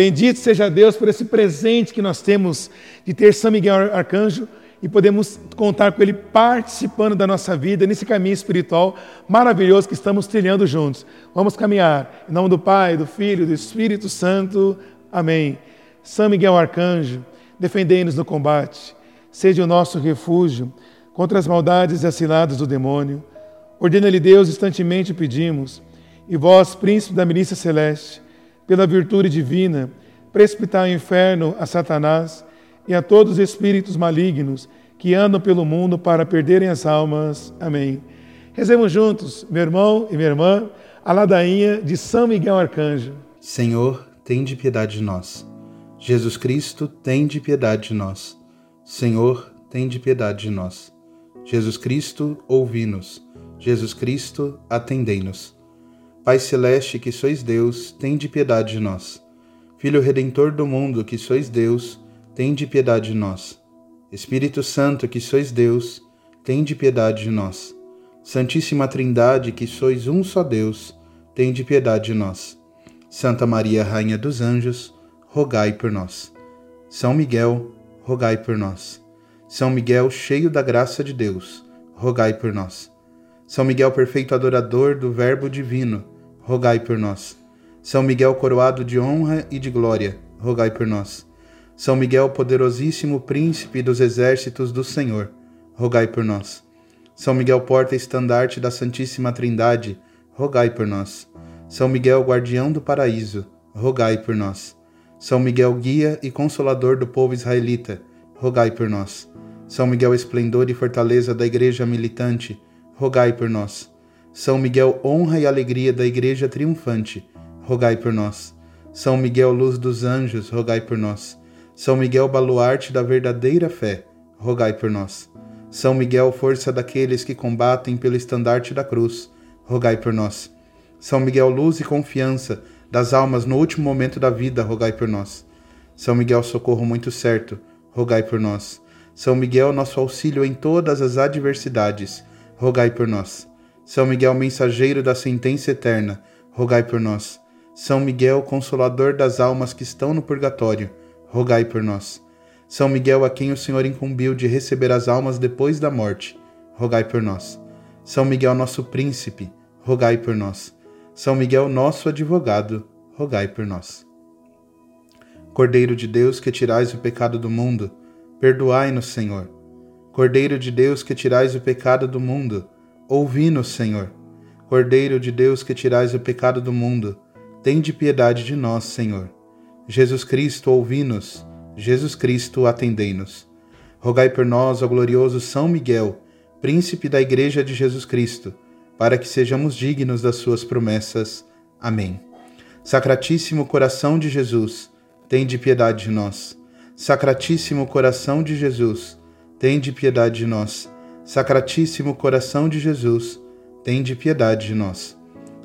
Bendito seja Deus por esse presente que nós temos de ter São Miguel Arcanjo e podemos contar com ele participando da nossa vida nesse caminho espiritual maravilhoso que estamos trilhando juntos. Vamos caminhar. Em nome do Pai, do Filho do Espírito Santo. Amém. São Miguel Arcanjo, defendei-nos no combate. Seja o nosso refúgio contra as maldades e as do demônio. Ordena-lhe Deus, instantemente pedimos. E vós, príncipe da milícia celeste, pela virtude divina, precipitar ao inferno a Satanás e a todos os espíritos malignos que andam pelo mundo para perderem as almas. Amém. Rezemos juntos, meu irmão e minha irmã, a ladainha de São Miguel Arcanjo. Senhor, tem de piedade de nós. Jesus Cristo, tem de piedade de nós. Senhor, tem de piedade de nós. Jesus Cristo, ouvi-nos. Jesus Cristo, atendei-nos. Pai celeste, que sois Deus, tem de piedade de nós. Filho redentor do mundo, que sois Deus, tem de piedade de nós. Espírito Santo, que sois Deus, tem de piedade de nós. Santíssima Trindade, que sois um só Deus, tem de piedade de nós. Santa Maria, Rainha dos Anjos, rogai por nós. São Miguel, rogai por nós. São Miguel, cheio da graça de Deus, rogai por nós. São Miguel, perfeito adorador do Verbo divino, rogai por nós. São Miguel, coroado de honra e de glória, rogai por nós. São Miguel, poderosíssimo príncipe dos exércitos do Senhor, rogai por nós. São Miguel, porta-estandarte da Santíssima Trindade, rogai por nós. São Miguel, guardião do paraíso, rogai por nós. São Miguel, guia e consolador do povo israelita, rogai por nós. São Miguel, esplendor e fortaleza da Igreja militante, rogai por nós. São Miguel, honra e alegria da Igreja triunfante, rogai por nós. São Miguel, luz dos anjos, rogai por nós. São Miguel, baluarte da verdadeira fé, rogai por nós. São Miguel, força daqueles que combatem pelo estandarte da cruz, rogai por nós. São Miguel, luz e confiança das almas no último momento da vida, rogai por nós. São Miguel, socorro muito certo, rogai por nós. São Miguel, nosso auxílio em todas as adversidades, rogai por nós. São Miguel, mensageiro da sentença eterna, rogai por nós. São Miguel, consolador das almas que estão no purgatório, rogai por nós. São Miguel, a quem o Senhor incumbiu de receber as almas depois da morte, rogai por nós. São Miguel, nosso príncipe, rogai por nós. São Miguel, nosso advogado, rogai por nós. Cordeiro de Deus, que tirais o pecado do mundo, perdoai-nos, Senhor. Cordeiro de Deus, que tirais o pecado do mundo, ouvi-nos, Senhor. Cordeiro de Deus, que tirais o pecado do mundo, tende piedade de nós, Senhor. Jesus Cristo, ouvi-nos. Jesus Cristo, atendei-nos. Rogai por nós, ó glorioso São Miguel, príncipe da Igreja de Jesus Cristo, para que sejamos dignos das suas promessas. Amém. Sacratíssimo coração de Jesus, tende piedade de nós. Sacratíssimo coração de Jesus, tende piedade de nós. Sacratíssimo coração de Jesus, tende piedade de nós.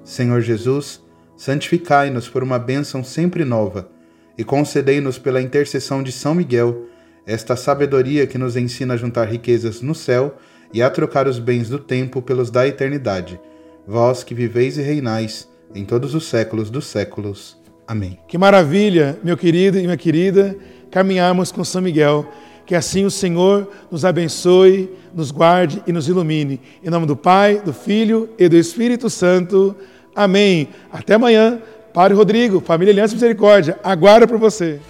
Senhor Jesus, santificai-nos por uma bênção sempre nova e concedei-nos pela intercessão de São Miguel esta sabedoria que nos ensina a juntar riquezas no céu e a trocar os bens do tempo pelos da eternidade. Vós que viveis e reinais em todos os séculos dos séculos. Amém. Que maravilha, meu querido e minha querida, caminharmos com São Miguel. Que assim o Senhor nos abençoe, nos guarde e nos ilumine. Em nome do Pai, do Filho e do Espírito Santo. Amém. Até amanhã. Padre Rodrigo, Família Aliança Misericórdia, aguardo por você.